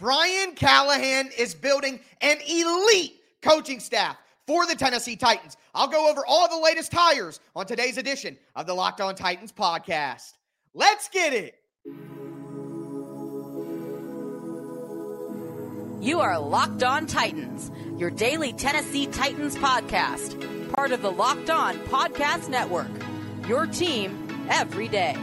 Brian Callahan is building an elite coaching staff for the Tennessee Titans. I'll go over all the latest hires on today's edition of the Locked On Titans podcast. Let's get it. You are Locked On Titans, your daily Tennessee Titans podcast, part of the Locked On Podcast Network. Your team every day.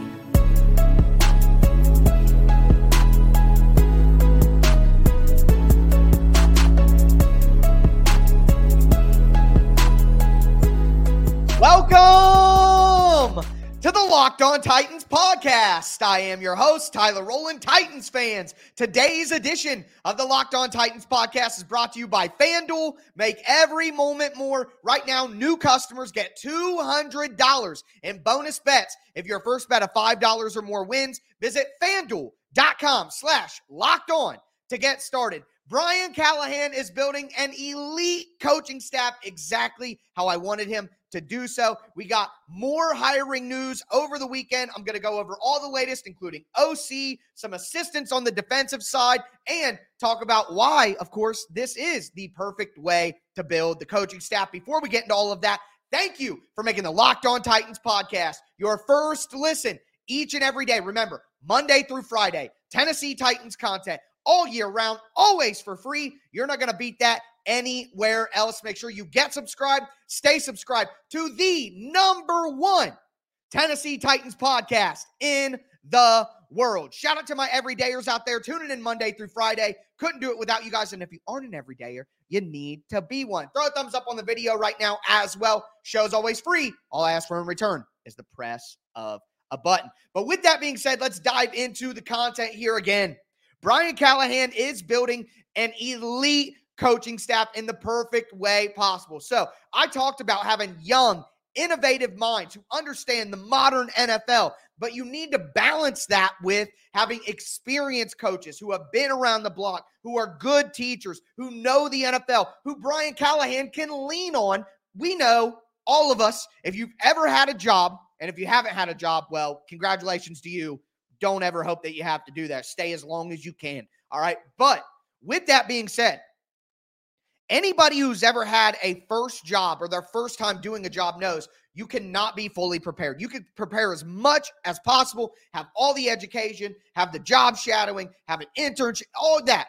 Welcome to the Locked On Titans podcast. I am your host, Tyler Roland. Titans fans. Today's edition of the Locked On Titans podcast is brought to you by FanDuel. Make every moment more. Right now, new customers get $200 in bonus bets if your first bet of $5 or more wins. Visit FanDuel.com slash locked on to get started. Brian Callahan is building an elite coaching staff exactly how I wanted him to do so. We got more hiring news over the weekend. I'm going to go over all the latest, including OC, some assistance on the defensive side, and talk about why, of course, this is the perfect way to build the coaching staff. Before we get into all of that, thank you for making the Locked On Titans podcast your first listen each and every day. Remember, Monday through Friday, Tennessee Titans content all year round, always for free. You're not going to beat that anywhere else. Make sure you get subscribed, stay subscribed to the number one Tennessee Titans podcast in the world. Shout out to my everydayers out there tuning in Monday through Friday. Couldn't do it without you guys. And if you aren't an everydayer, you need to be one. Throw a thumbs up on the video right now as well. Show's always free. All I ask for in return is the press of a button. But with that being said, let's dive into the content here again. Brian Callahan is building an elite coaching staff in the perfect way possible. So I talked about having young, innovative minds who understand the modern NFL, but you need to balance that with having experienced coaches who have been around the block, who are good teachers, who know the NFL, who Brian Callahan can lean on. We know all of us, if you've ever had a job, and if you haven't had a job, well, congratulations to you don't ever hope that you have to do that. Stay as long as you can. All right. But with that being said, anybody who's ever had a first job or their first time doing a job knows you cannot be fully prepared. You can prepare as much as possible, have all the education, have the job shadowing, have an internship, all that.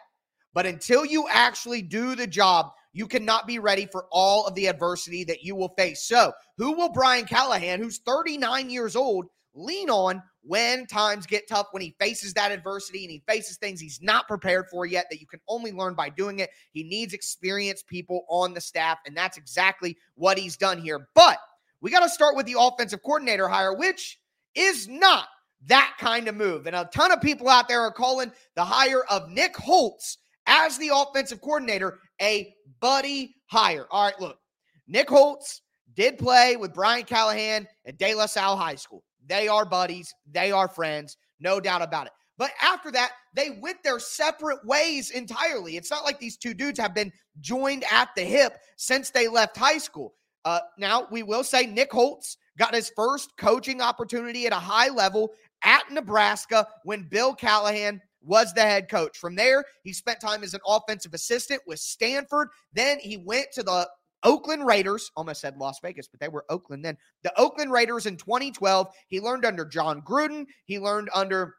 But until you actually do the job, you cannot be ready for all of the adversity that you will face. So, who will Brian Callahan, who's 39 years old, lean on when times get tough, when he faces that adversity and he faces things he's not prepared for yet that you can only learn by doing it. He needs experienced people on the staff, and that's exactly what he's done here. But we got to start with the offensive coordinator hire, which is not that kind of move. And a ton of people out there are calling the hire of Nick Holz as the offensive coordinator a buddy hire. All right, look, Nick Holz did play with Brian Callahan at De La Salle High School. They are buddies, they are friends, no doubt about it. But after that, they went their separate ways entirely. It's not like these two dudes have been joined at the hip since they left high school. Uh, now, we will say Nick Holz got his first coaching opportunity at a high level at Nebraska when Bill Callahan was the head coach. From there, he spent time as an offensive assistant with Stanford. Then he went to the Oakland Raiders, almost said Las Vegas, but they were Oakland then. The Oakland Raiders in 2012. He learned under Jon Gruden. He learned under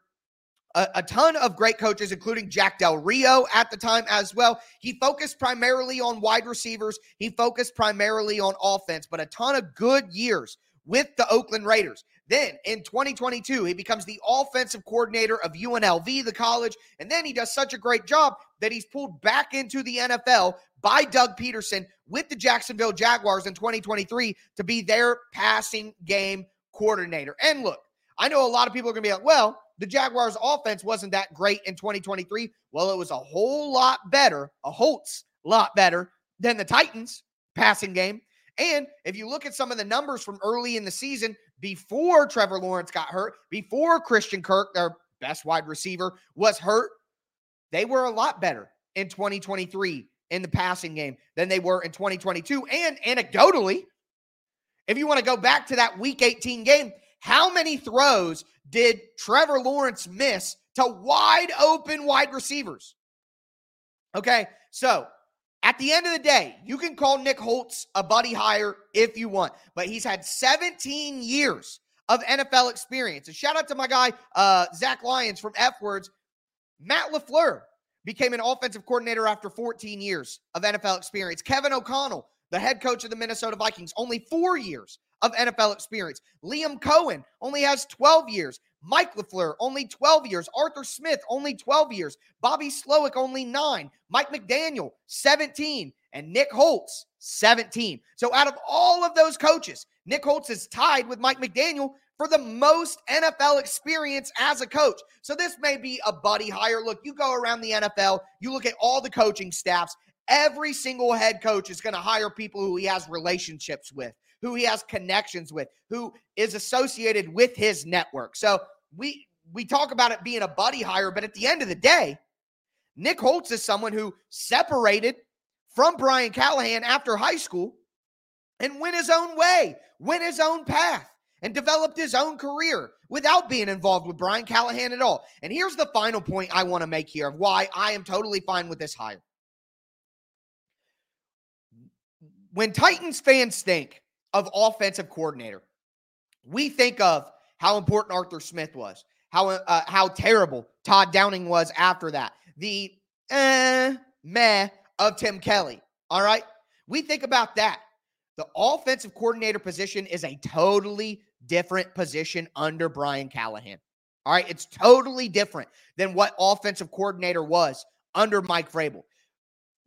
a, a, ton of great coaches, including Jack Del Rio at the time as well. He focused primarily on wide receivers. He focused primarily on offense, but a ton of good years with the Oakland Raiders. Then in 2022, he becomes the offensive coordinator of UNLV, the college. And then he does such a great job that he's pulled back into the NFL by Doug Pederson with the Jacksonville Jaguars in 2023 to be their passing game coordinator. And look, I know a lot of people are going to be like, well, the Jaguars offense wasn't that great in 2023. Well, it was a whole lot better, a Holtz lot better than the Titans passing game. And if you look at some of the numbers from early in the season, before Trevor Lawrence got hurt, before Christian Kirk, their best wide receiver, was hurt, they were a lot better in 2023 in the passing game than they were in 2022. And anecdotally, if you want to go back to that week 18 game, how many throws did Trevor Lawrence miss to wide open wide receivers? Okay. So at the end of the day, you can call Nick Holz a buddy hire if you want, but he's had 17 years of NFL experience. And shout out to my guy, uh, Zach Lyons from F Words. Matt LaFleur became an offensive coordinator after 14 years of NFL experience. Kevin O'Connell, the head coach of the Minnesota Vikings, only four years of NFL experience. Liam Coen only has 12 years. Mike LaFleur, only 12 years. Arthur Smith, only 12 years. Bobby Slowik, only nine. Mike McDaniel, 17. And Nick Holz, 17. So out of all of those coaches, Nick Holz is tied with Mike McDaniel for the most NFL experience as a coach. So this may be a buddy hire. Look, you go around the NFL, you look at all the coaching staffs, every single head coach is going to hire people who he has relationships with who he has connections with, who is associated with his network. So we we talk about it being a buddy hire, but at the end of the day, Nick Holz is someone who separated from Brian Callahan after high school and went his own way, went his own path, and developed his own career without being involved with Brian Callahan at all. And here's the final point I want to make here of why I am totally fine with this hire. When Titans fans think of offensive coordinator. We think of how important Arthur Smith was, how uh, how terrible Todd Downing was after that, the eh, meh of Tim Kelly. All right, we think about that. The offensive coordinator position is a totally different position under Brian Callahan. All right, it's totally different than what offensive coordinator was under Mike Vrabel.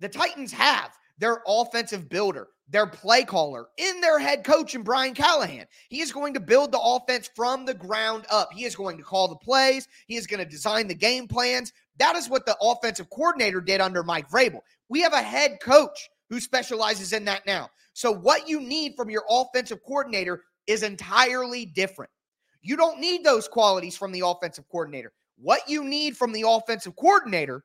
The Titans have their offensive builder their play caller, in their head coach and Brian Callahan. He is going to build the offense from the ground up. He is going to call the plays. He is going to design the game plans. That is what the offensive coordinator did under Mike Vrabel. We have a head coach who specializes in that now. So what you need from your offensive coordinator is entirely different. You don't need those qualities from the offensive coordinator. What you need from the offensive coordinator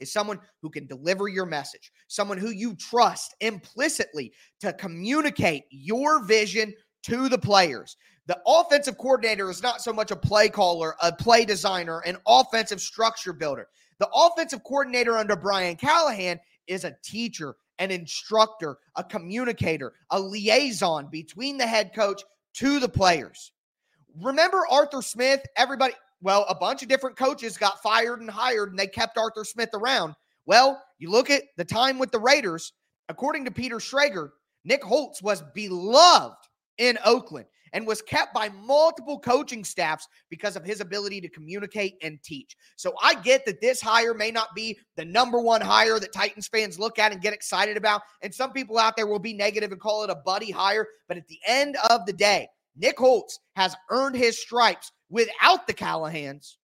is someone who can deliver your message, someone who you trust implicitly to communicate your vision to the players. The offensive coordinator is not so much a play caller, a play designer, an offensive structure builder. The offensive coordinator under Brian Callahan is a teacher, an instructor, a communicator, a liaison between the head coach to the players. Remember Arthur Smith? Everybody, well, a bunch of different coaches got fired and hired, and they kept Arthur Smith around. Well, you look at the time with the Raiders, according to Peter Schrager, Nick Holz was beloved in Oakland and was kept by multiple coaching staffs because of his ability to communicate and teach. So I get that this hire may not be the number one hire that Titans fans look at and get excited about. And some people out there will be negative and call it a buddy hire. But at the end of the day, Nick Holz has earned his stripes without the Callahans,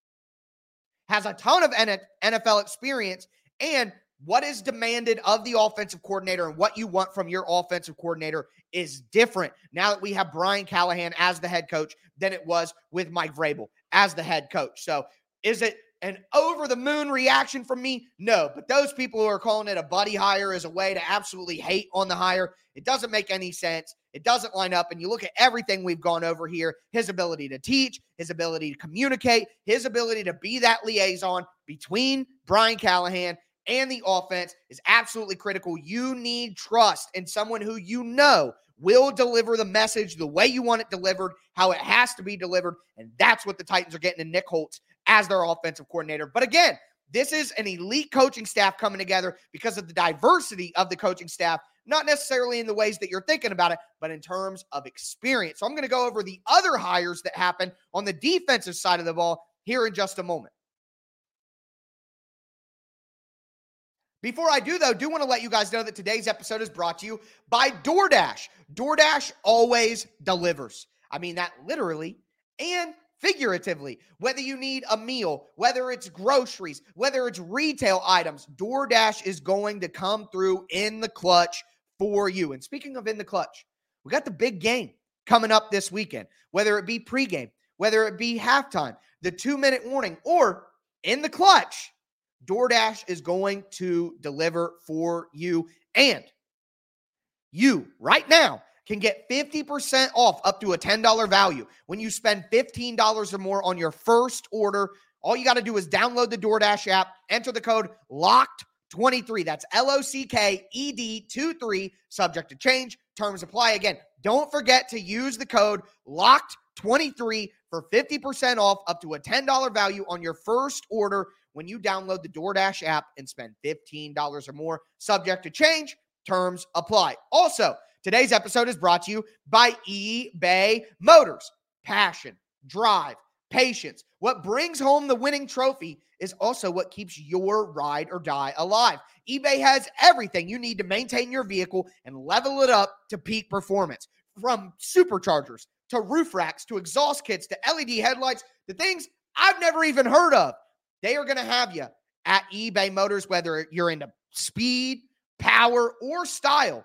has a ton of NFL experience, and what is demanded of the offensive coordinator and what you want from your offensive coordinator is different now that we have Brian Callahan as the head coach than it was with Mike Vrabel as the head coach. So, is it an over the moon reaction from me? No, but those people who are calling it a buddy hire is a way to absolutely hate on the hire. It doesn't make any sense. It doesn't line up. And you look at everything we've gone over here his ability to teach, his ability to communicate, his ability to be that liaison between Brian Callahan and the offense is absolutely critical. You need trust in someone who you know will deliver the message the way you want it delivered, how it has to be delivered. And that's what the Titans are getting in Nick Holz as their offensive coordinator. But again, this is an elite coaching staff coming together because of the diversity of the coaching staff, not necessarily in the ways that you're thinking about it, but in terms of experience. So I'm going to go over the other hires that happened on the defensive side of the ball here in just a moment. Before I do, though, do want to let you guys know that today's episode is brought to you by DoorDash. DoorDash always delivers. I mean that literally and figuratively. Whether you need a meal, whether it's groceries, whether it's retail items, DoorDash is going to come through in the clutch for you. And speaking of in the clutch, we got the big game coming up this weekend, whether it be pregame, whether it be halftime, the two minute warning, or in the clutch. DoorDash is going to deliver for you. And you, right now, can get 50% off up to a $10 value when you spend $15 or more on your first order. All you got to do is download the DoorDash app, enter the code LOCKED 23. That's L O C K E D 2 3, subject to change. Terms apply. Again, don't forget to use the code LOCKED23 for 50% off up to a $10 value on your first order when you download the DoorDash app and spend $15 or more, subject to change. Terms apply. Also, today's episode is brought to you by eBay Motors. Passion, drive, patience. What brings home the winning trophy is also what keeps your ride or die alive. eBay has everything you need to maintain your vehicle and level it up to peak performance from superchargers to roof racks to exhaust kits to LED headlights, the things I've never even heard of. They are going to have you at eBay Motors, whether you're into speed, power, or style.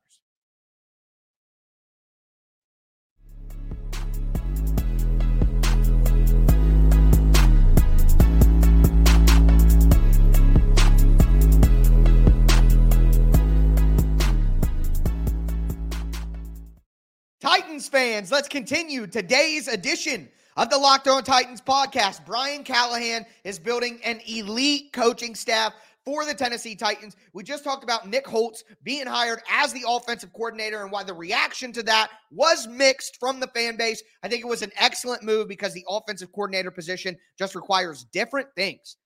Titans fans, let's continue today's edition of the Locked On Titans podcast. Brian Callahan is building an elite coaching staff for the Tennessee Titans. We just talked about Nick Holz being hired as the offensive coordinator and why the reaction to that was mixed from the fan base. I think it was an excellent move because the offensive coordinator position just requires different things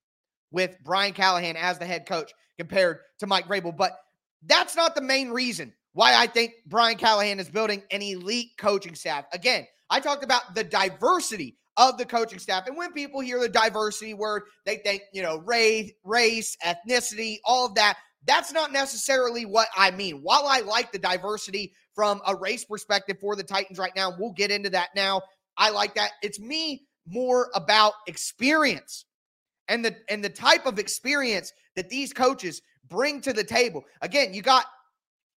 with Brian Callahan as the head coach compared to Mike Vrabel. But that's not the main reason why I think Brian Callahan is building an elite coaching staff. Again, I talked about the diversity of the coaching staff. And when people hear the diversity word, they think, you know, race, race, ethnicity, all of that. That's not necessarily what I mean. While I like the diversity from a race perspective for the Titans right now, we'll get into that now. I like that. It's me more about experience and the and the type of experience that these coaches bring to the table. Again, you got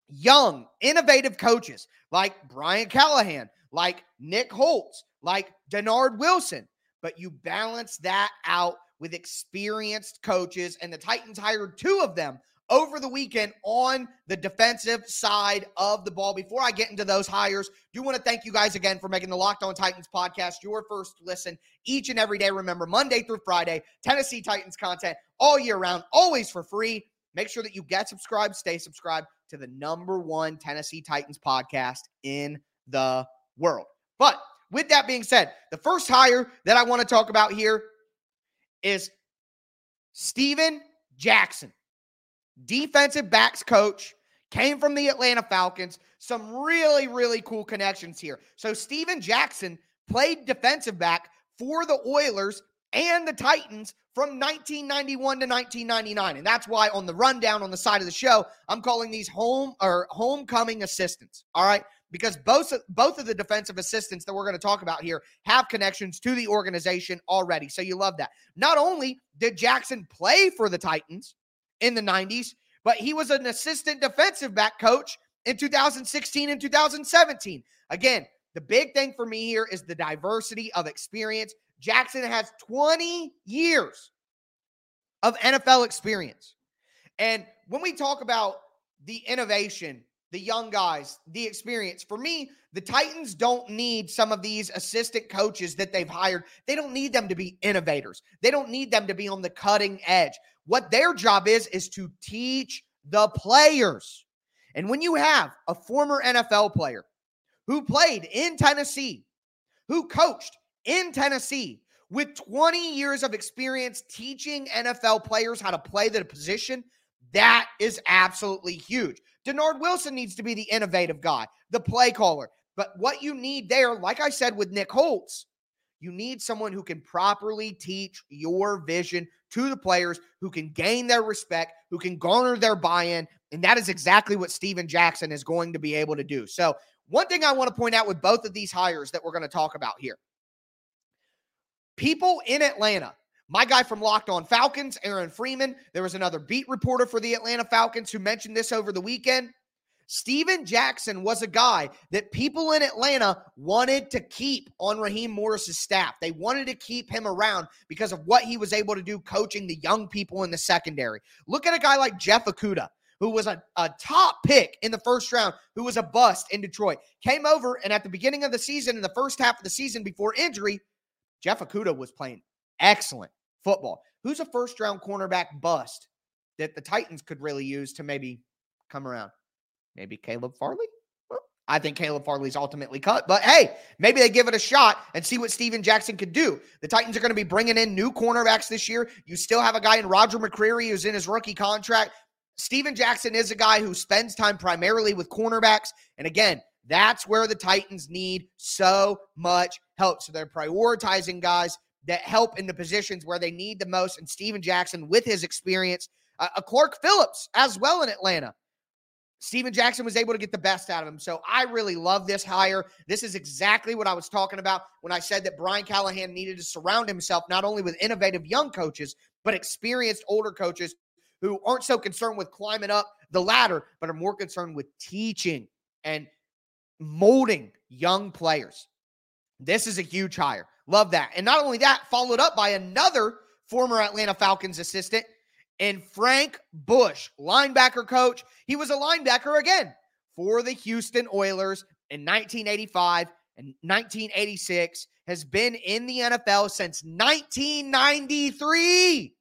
young, innovative coaches like Brian Callahan, like Nick Holz, like Dennard Wilson. But you balance that out with experienced coaches, and the Titans hired two of them over the weekend on the defensive side of the ball. Before I get into those hires, do want to thank you guys again for making the Locked On Titans podcast your first listen each and every day. Remember, Monday through Friday, Tennessee Titans content all year round, always for free. Make sure that you get subscribed, stay subscribed to the number one Tennessee Titans podcast in the world. But with that being said, the first hire that I want to talk about here is Stephen Jackson, defensive backs coach, came from the Atlanta Falcons. Some really, really cool connections here. So, Stephen Jackson played defensive back for the Oilers and the Titans from 1991 to 1999. And that's why on the rundown on the side of the show, I'm calling these home or homecoming assistants. All right. Because both, both of the defensive assistants that we're going to talk about here have connections to the organization already. So you love that. Not only did Jackson play for the Titans in the 90s, but he was an assistant defensive back coach in 2016 and 2017. Again, the big thing for me here is the diversity of experience Jackson has 20 years of NFL experience. And when we talk about the innovation, the young guys, the experience, for me, the Titans don't need some of these assistant coaches that they've hired. They don't need them to be innovators. They don't need them to be on the cutting edge. What their job is, is to teach the players. And when you have a former NFL player who played in Tennessee, who coached in Tennessee with 20 years of experience teaching NFL players how to play the position. That is absolutely huge. Dennard Wilson needs to be the innovative guy, the play caller. But what you need there, like I said with Nick Holz, you need someone who can properly teach your vision to the players, who can gain their respect, who can garner their buy in. And that is exactly what Stephen Jackson is going to be able to do. So, one thing I want to point out with both of these hires that we're going to talk about here people in Atlanta My guy from Locked On Falcons, Aaron Freeman, there was another beat reporter for the Atlanta Falcons who mentioned this over the weekend. Stephen Jackson was a guy that people in Atlanta wanted to keep on Raheem Morris's staff. They wanted to keep him around because of what he was able to do coaching the young people in the secondary. Look at a guy like Jeff Okudah, who was a, a top pick in the first round, who was a bust in Detroit. Came over, and at the beginning of the season, in the first half of the season before injury, Jeff Okudah was playing excellent football. Who's a first round cornerback bust that the Titans could really use to maybe come around? Maybe Caleb Farley? Well, I think Caleb Farley's ultimately cut, but hey, maybe they give it a shot and see what Stephen Jackson could do. The Titans are going to be bringing in new cornerbacks this year. You still have a guy in Roger McCreary who's in his rookie contract. Stephen Jackson is a guy who spends time primarily with cornerbacks. And again, that's where the Titans need so much help. So they're prioritizing guys that help in the positions where they need the most. And Stephen Jackson, with his experience, uh, a Clark Phillips as well in Atlanta, Stephen Jackson was able to get the best out of him. So I really love this hire. This is exactly what I was talking about when I said that Brian Callahan needed to surround himself not only with innovative young coaches, but experienced older coaches who aren't so concerned with climbing up the ladder, but are more concerned with teaching and molding young players. This is a huge hire. Love that. And not only that, followed up by another former Atlanta Falcons assistant and Frank Bush, linebacker coach. He was a linebacker again for the Houston Oilers in 1985 and 1986, has been in the NFL since 1993.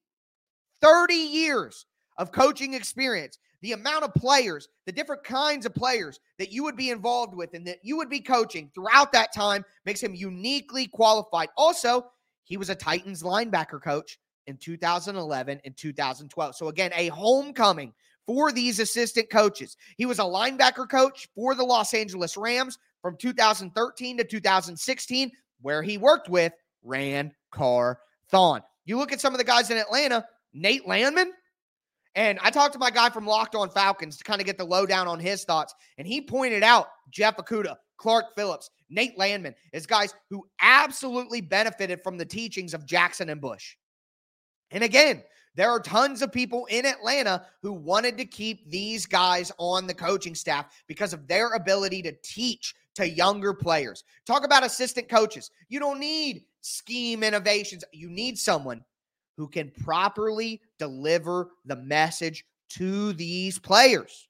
30 years of coaching experience. The amount of players, the different kinds of players that you would be involved with and that you would be coaching throughout that time makes him uniquely qualified. Also, he was a Titans linebacker coach in 2011 and 2012. So, again, a homecoming for these assistant coaches. He was a linebacker coach for the Los Angeles Rams from 2013 to 2016, where he worked with Ran Carthon. You look at some of the guys in Atlanta, Nate Landman. And I talked to my guy from Locked On Falcons to kind of get the lowdown on his thoughts. And he pointed out Jeff Okudah, Clark Phillips, Nate Landman as guys who absolutely benefited from the teachings of Jackson and Bush. And again, there are tons of people in Atlanta who wanted to keep these guys on the coaching staff because of their ability to teach to younger players. Talk about assistant coaches. You don't need scheme innovations, you need someone who can properly deliver the message to these players.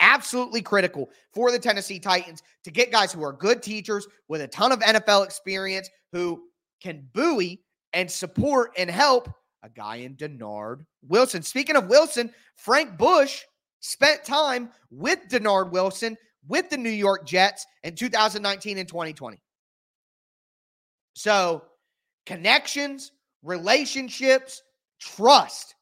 Absolutely critical for the Tennessee Titans to get guys who are good teachers with a ton of NFL experience who can buoy and support and help a guy in Dennard Wilson. Speaking of Wilson, Frank Bush spent time with Dennard Wilson with the New York Jets in 2019 and 2020. So, connections, relationships, trust,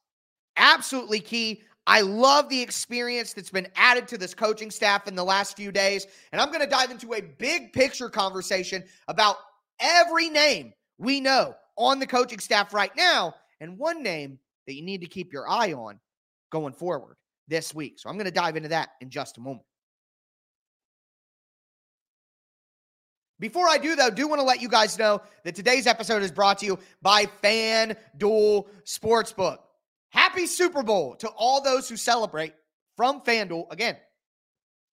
absolutely key. I love the experience that's been added to this coaching staff in the last few days. And I'm going to dive into a big picture conversation about every name we know on the coaching staff right now and one name that you need to keep your eye on going forward this week. So I'm going to dive into that in just a moment. Before I do, though, do want to let you guys know that today's episode is brought to you by FanDuel Sportsbook. Happy Super Bowl to all those who celebrate from FanDuel. Again,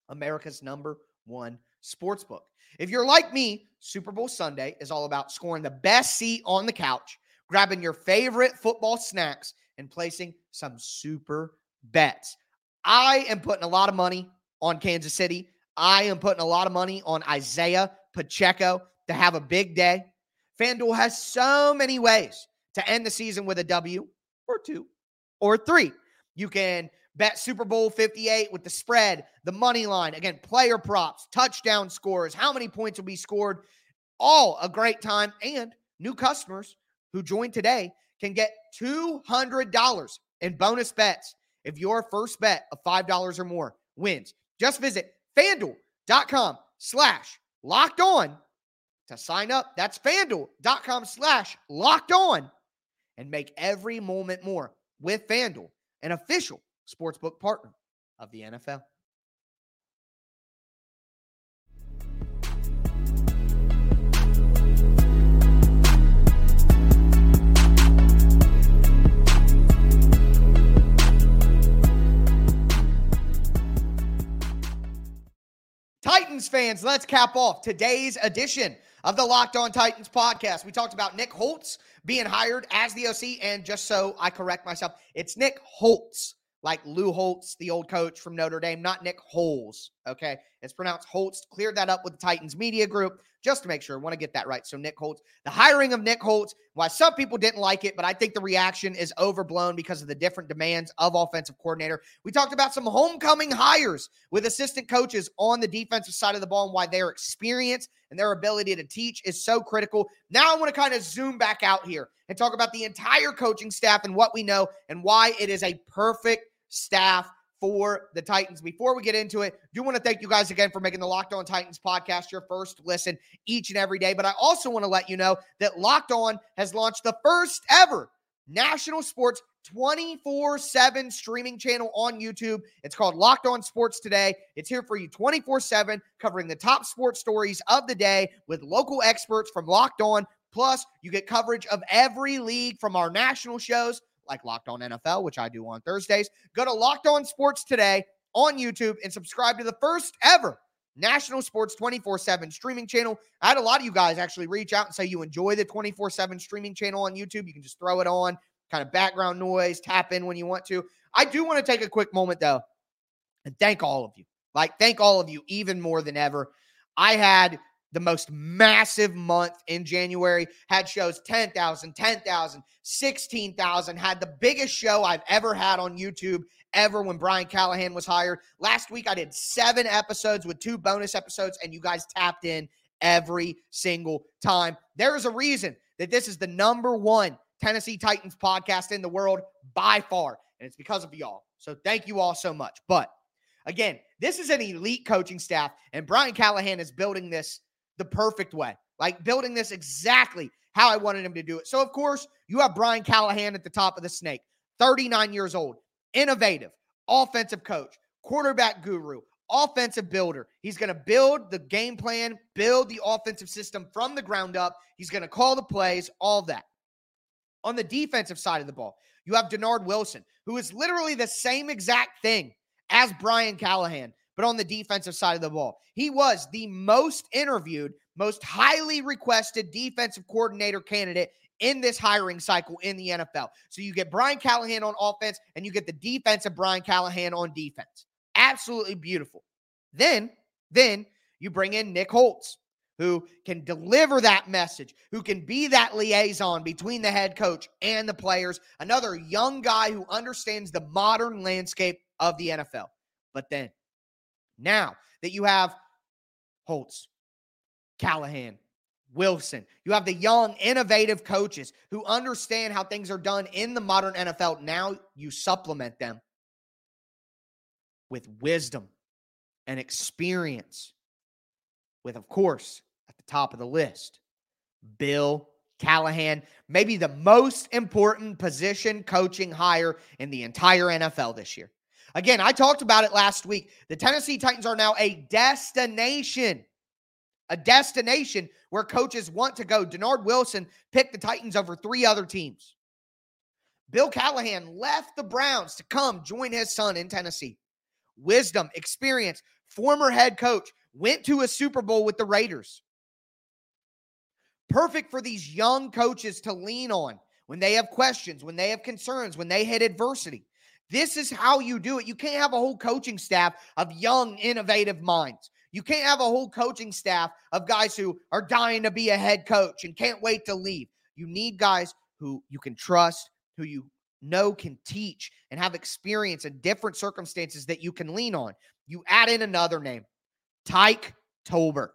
America's number one sportsbook. If you're like me, Super Bowl Sunday is all about scoring the best seat on the couch grabbing your favorite football snacks and placing some super bets. I am putting a lot of money on Kansas City. I am putting a lot of money on Isaiah Pacheco to have a big day. FanDuel has so many ways to end the season with a W or two or three. You can bet Super Bowl 58 with the spread, the money line, again, player props, touchdown scores, how many points will be scored. All a great time. And new customers who join today can get $200 in bonus bets if your first bet of $5 or more wins. Just visit fanduel.com slash locked on to sign up. That's fanduel.com slash locked on and make every moment more with FanDuel, an official sportsbook partner of the NFL. Fans, let's cap off today's edition of the Locked On Titans podcast. We talked about Nick Holz being hired as the OC, and just so I correct myself, it's Nick Holtz like Lou Holtz, the old coach from Notre Dame, not Nick Holes. Okay. It's pronounced Holtz. Cleared that up with the Titans media group just to make sure. I want to get that right. So, Nick Holz, the hiring of Nick Holz, why some people didn't like it, but I think the reaction is overblown because of the different demands of offensive coordinator. We talked about some homecoming hires with assistant coaches on the defensive side of the ball and why their experience and their ability to teach is so critical. Now, I want to kind of zoom back out here and talk about the entire coaching staff and what we know and why it is a perfect staff for the Titans. Before we get into it, do want to thank you guys again for making the Locked On Titans podcast your first listen each and every day. But I also want to let you know that Locked On has launched the first ever national sports 24 7 streaming channel on YouTube. It's called Locked On Sports Today. It's here for you 24 7, covering the top sports stories of the day with local experts from Locked On. Plus, you get coverage of every league from our national shows like Locked On NFL, which I do on Thursdays. Go to Locked On Sports today on YouTube and subscribe to the first ever National Sports 24 7 streaming channel. I had a lot of you guys actually reach out and say you enjoy the 24 7 streaming channel on YouTube. You can just throw it on, kind of background noise, tap in when you want to. I do want to take a quick moment though and thank all of you. Like, thank all of you even more than ever. I had the most massive month in January, had shows 10,000, 10,000, 16,000, had the biggest show I've ever had on YouTube ever when Brian Callahan was hired. Last week, I did seven episodes with two bonus episodes, and you guys tapped in every single time. There is a reason that this is the number one Tennessee Titans podcast in the world by far, and it's because of y'all. So thank you all so much. But again, this is an elite coaching staff, and Brian Callahan is building this the perfect way, like building this exactly how I wanted him to do it. So, of course, you have Brian Callahan at the top of the snake, 39 years old, innovative, offensive coach, quarterback guru, offensive builder. He's going to build the game plan, build the offensive system from the ground up. He's going to call the plays, all that. On the defensive side of the ball, you have Dennard Wilson, who is literally the same exact thing as Brian Callahan but on the defensive side of the ball. He was the most interviewed, most highly requested defensive coordinator candidate in this hiring cycle in the NFL. So you get Brian Callahan on offense and you get the defensive Brian Callahan on defense. Absolutely beautiful. Then, then you bring in Nick Holz, who can deliver that message, who can be that liaison between the head coach and the players. Another young guy who understands the modern landscape of the NFL. But then now that you have Holz, Callahan, Wilson, you have the young, innovative coaches who understand how things are done in the modern NFL. Now you supplement them with wisdom and experience, with, of course, at the top of the list, Bill Callahan, maybe the most important position coaching hire in the entire NFL this year. Again, I talked about it last week. The Tennessee Titans are now a destination, a destination where coaches want to go. Dennard Wilson picked the Titans over three other teams. Bill Callahan left the Browns to come join his son in Tennessee. Wisdom, experience, former head coach, went to a Super Bowl with the Raiders. Perfect for these young coaches to lean on when they have questions, when they have concerns, when they hit adversity. This is how you do it. You can't have a whole coaching staff of young, innovative minds. You can't have a whole coaching staff of guys who are dying to be a head coach and can't wait to leave. You need guys who you can trust, who you know can teach and have experience in different circumstances that you can lean on. You add in another name, Tyke Tolbert,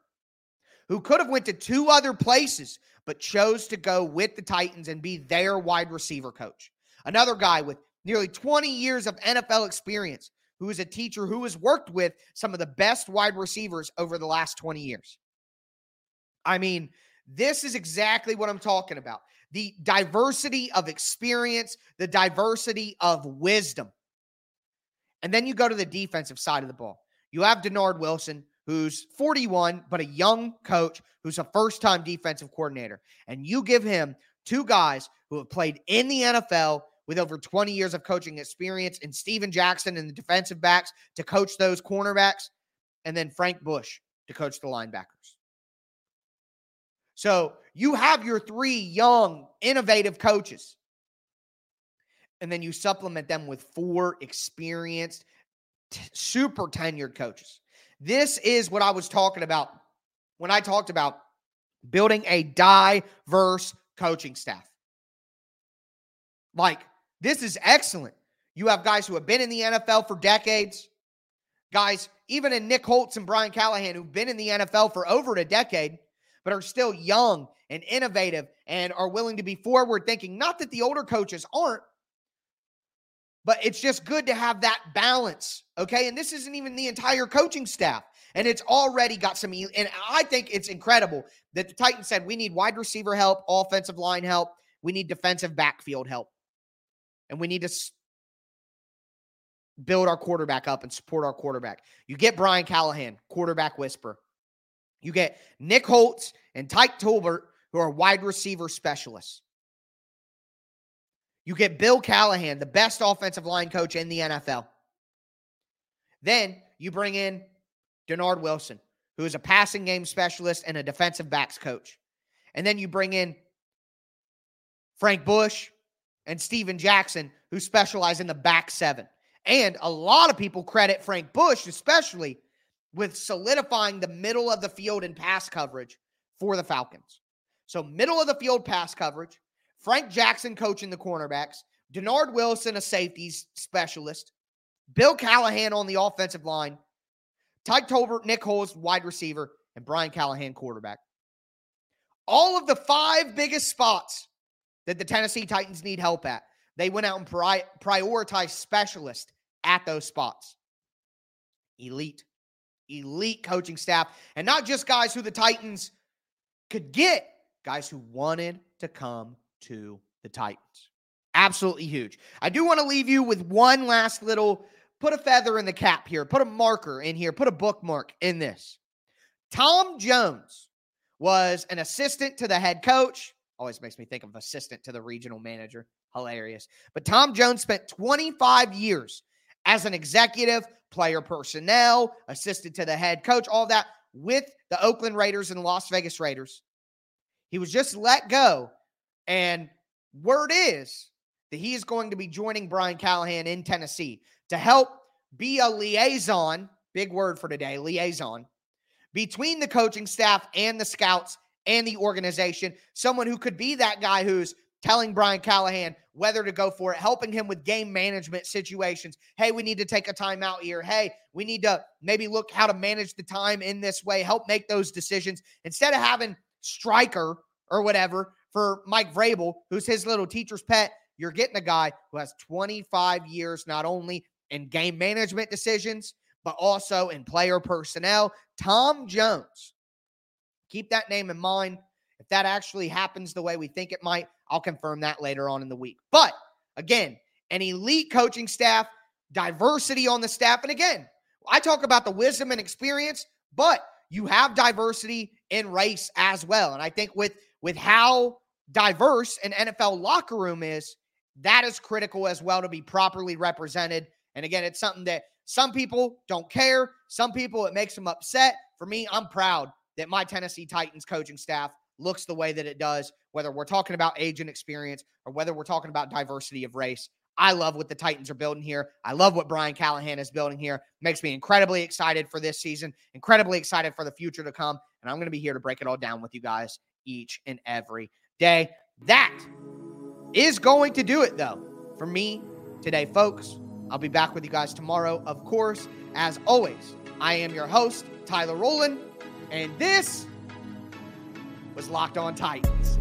who could have went to two other places but chose to go with the Titans and be their wide receiver coach. Another guy with nearly 20 years of NFL experience, who is a teacher who has worked with some of the best wide receivers over the last 20 years. I mean, this is exactly what I'm talking about the diversity of experience, the diversity of wisdom. And then you go to the defensive side of the ball. You have Dennard Wilson, who's 41, but a young coach who's a first time defensive coordinator. And you give him two guys who have played in the NFL with over 20 years of coaching experience, and Stephen Jackson and the defensive backs to coach those cornerbacks, and then Frank Bush, to coach the linebackers. So you have your three young, innovative coaches. And then you supplement them with four experienced, t- super tenured coaches. This is what I was talking about when I talked about building a diverse coaching staff. Like, this is excellent. You have guys who have been in the NFL for decades, guys, even in Nick Holz and Brian Callahan, who've been in the NFL for over a decade but are still young and innovative and are willing to be forward thinking. Not that the older coaches aren't, but it's just good to have that balance. Okay. And this isn't even the entire coaching staff. And it's already got some, and I think it's incredible that the Titans said we need wide receiver help, offensive line help, we need defensive backfield help, and we need to build our quarterback up and support our quarterback. You get Brian Callahan, quarterback whisper. You get Nick Holz and Tyke Tolbert, who are wide receiver specialists. You get Bill Callahan, the best offensive line coach in the NFL. Then you bring in Dennard Wilson, who is a passing game specialist and a defensive backs coach. And then you bring in Frank Bush and Stephen Jackson, who specialize in the back seven. And a lot of people credit Frank Bush, especially, with solidifying the middle of the field and pass coverage for the Falcons. So, middle of the field pass coverage, Frank Jackson coaching the cornerbacks, Dennard Wilson, a safeties specialist, Bill Callahan on the offensive line, Tyke Tolbert, Nick Holz, wide receiver, and Brian Callahan, quarterback. All of the five biggest spots that the Tennessee Titans need help at, they went out and pri- prioritized specialists at those spots. Elite elite coaching staff, and not just guys who the Titans could get, guys who wanted to come to the Titans. Absolutely huge. I do want to leave you with one last little put a feather in the cap here, put a marker in here, put a bookmark in this. Tom Jones was an assistant to the head coach. Always makes me think of assistant to the regional manager. Hilarious. But Tom Jones spent 25 years as an executive player personnel, assistant to the head coach, all that with the Oakland Raiders and Las Vegas Raiders. He was just let go. And word is that he is going to be joining Brian Callahan in Tennessee to help be a liaison, big word for today, liaison, between the coaching staff and the scouts and the organization. Someone who could be that guy who's telling Brian Callahan whether to go for it, helping him with game management situations. Hey, we need to take a timeout here. Hey, we need to maybe look how to manage the time in this way, help make those decisions instead of having striker or whatever for Mike Vrabel, who's his little teacher's pet. You're getting a guy who has 25 years not only in game management decisions, but also in player personnel. Tom Jones. Keep that name in mind. If that actually happens the way we think it might, I'll confirm that later on in the week. But again, an elite coaching staff, diversity on the staff. And again, I talk about the wisdom and experience, but you have diversity in race as well. And I think with with how diverse an NFL locker room is, that is critical as well to be properly represented. And again, it's something that some people don't care. Some people it makes them upset. For me, I'm proud that my Tennessee Titans coaching staff looks the way that it does, whether we're talking about age and experience or whether we're talking about diversity of race. I love what the Titans are building here. I love what Brian Callahan is building here. Makes me incredibly excited for this season, incredibly excited for the future to come. And I'm going to be here to break it all down with you guys each and every day. That is going to do it, though, for me today, folks. I'll be back with you guys tomorrow, of course. As always, I am your host, Tyler Rowland, and this was Locked On Titans.